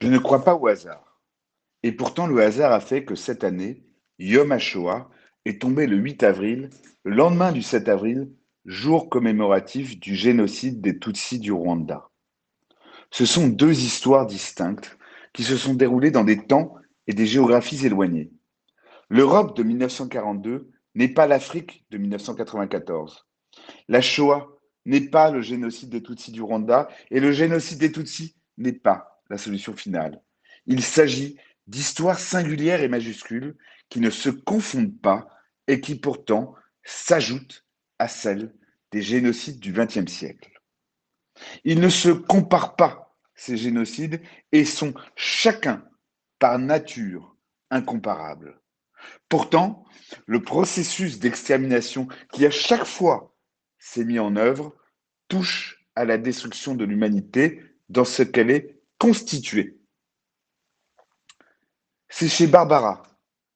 Je ne crois pas au hasard. Et pourtant, le hasard a fait que cette année, Yom HaShoah est tombé le 8 avril, le lendemain du 7 avril, jour commémoratif du génocide des Tutsis du Rwanda. Ce sont deux histoires distinctes qui se sont déroulées dans des temps et des géographies éloignées. L'Europe de 1942 n'est pas l'Afrique de 1994. La Shoah n'est pas le génocide des Tutsis du Rwanda et le génocide des Tutsis n'est pas la solution finale. Il s'agit d'histoires singulières et majuscules qui ne se confondent pas et qui pourtant s'ajoutent à celles des génocides du XXe siècle. Ils ne se comparent pas, ces génocides, et sont chacun par nature incomparables. Pourtant, le processus d'extermination qui à chaque fois s'est mis en œuvre touche à la destruction de l'humanité dans ce qu'elle est constituée. C'est chez Barbara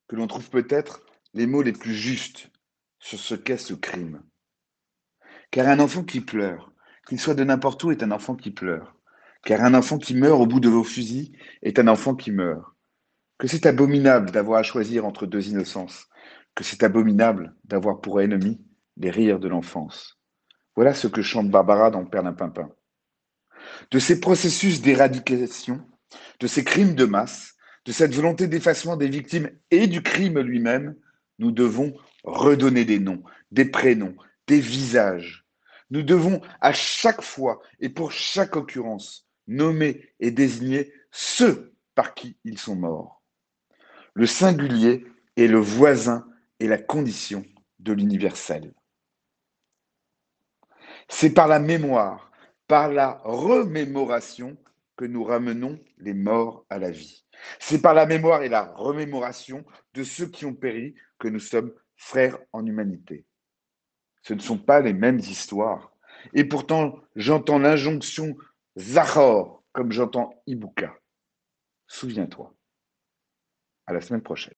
que l'on trouve peut-être les mots les plus justes sur ce qu'est ce crime. Car un enfant qui pleure, qu'il soit de n'importe où, est un enfant qui pleure. Car un enfant qui meurt au bout de vos fusils est un enfant qui meurt. Que c'est abominable d'avoir à choisir entre deux innocences. Que c'est abominable d'avoir pour ennemi les rires de l'enfance. Voilà ce que chante Barbara dans Père Pimpin. De ces processus d'éradication, de ces crimes de masse, de cette volonté d'effacement des victimes et du crime lui-même, nous devons redonner des noms, des prénoms, des visages. Nous devons à chaque fois et pour chaque occurrence nommer et désigner ceux par qui ils sont morts. Le singulier est le voisin et la condition de l'universel. C'est par la mémoire, par la remémoration que nous ramenons les morts à la vie. C'est par la mémoire et la remémoration de ceux qui ont péri que nous sommes frères en humanité. Ce ne sont pas les mêmes histoires. Et pourtant, j'entends l'injonction Zahor comme j'entends Ibuka. Souviens-toi. À la semaine prochaine.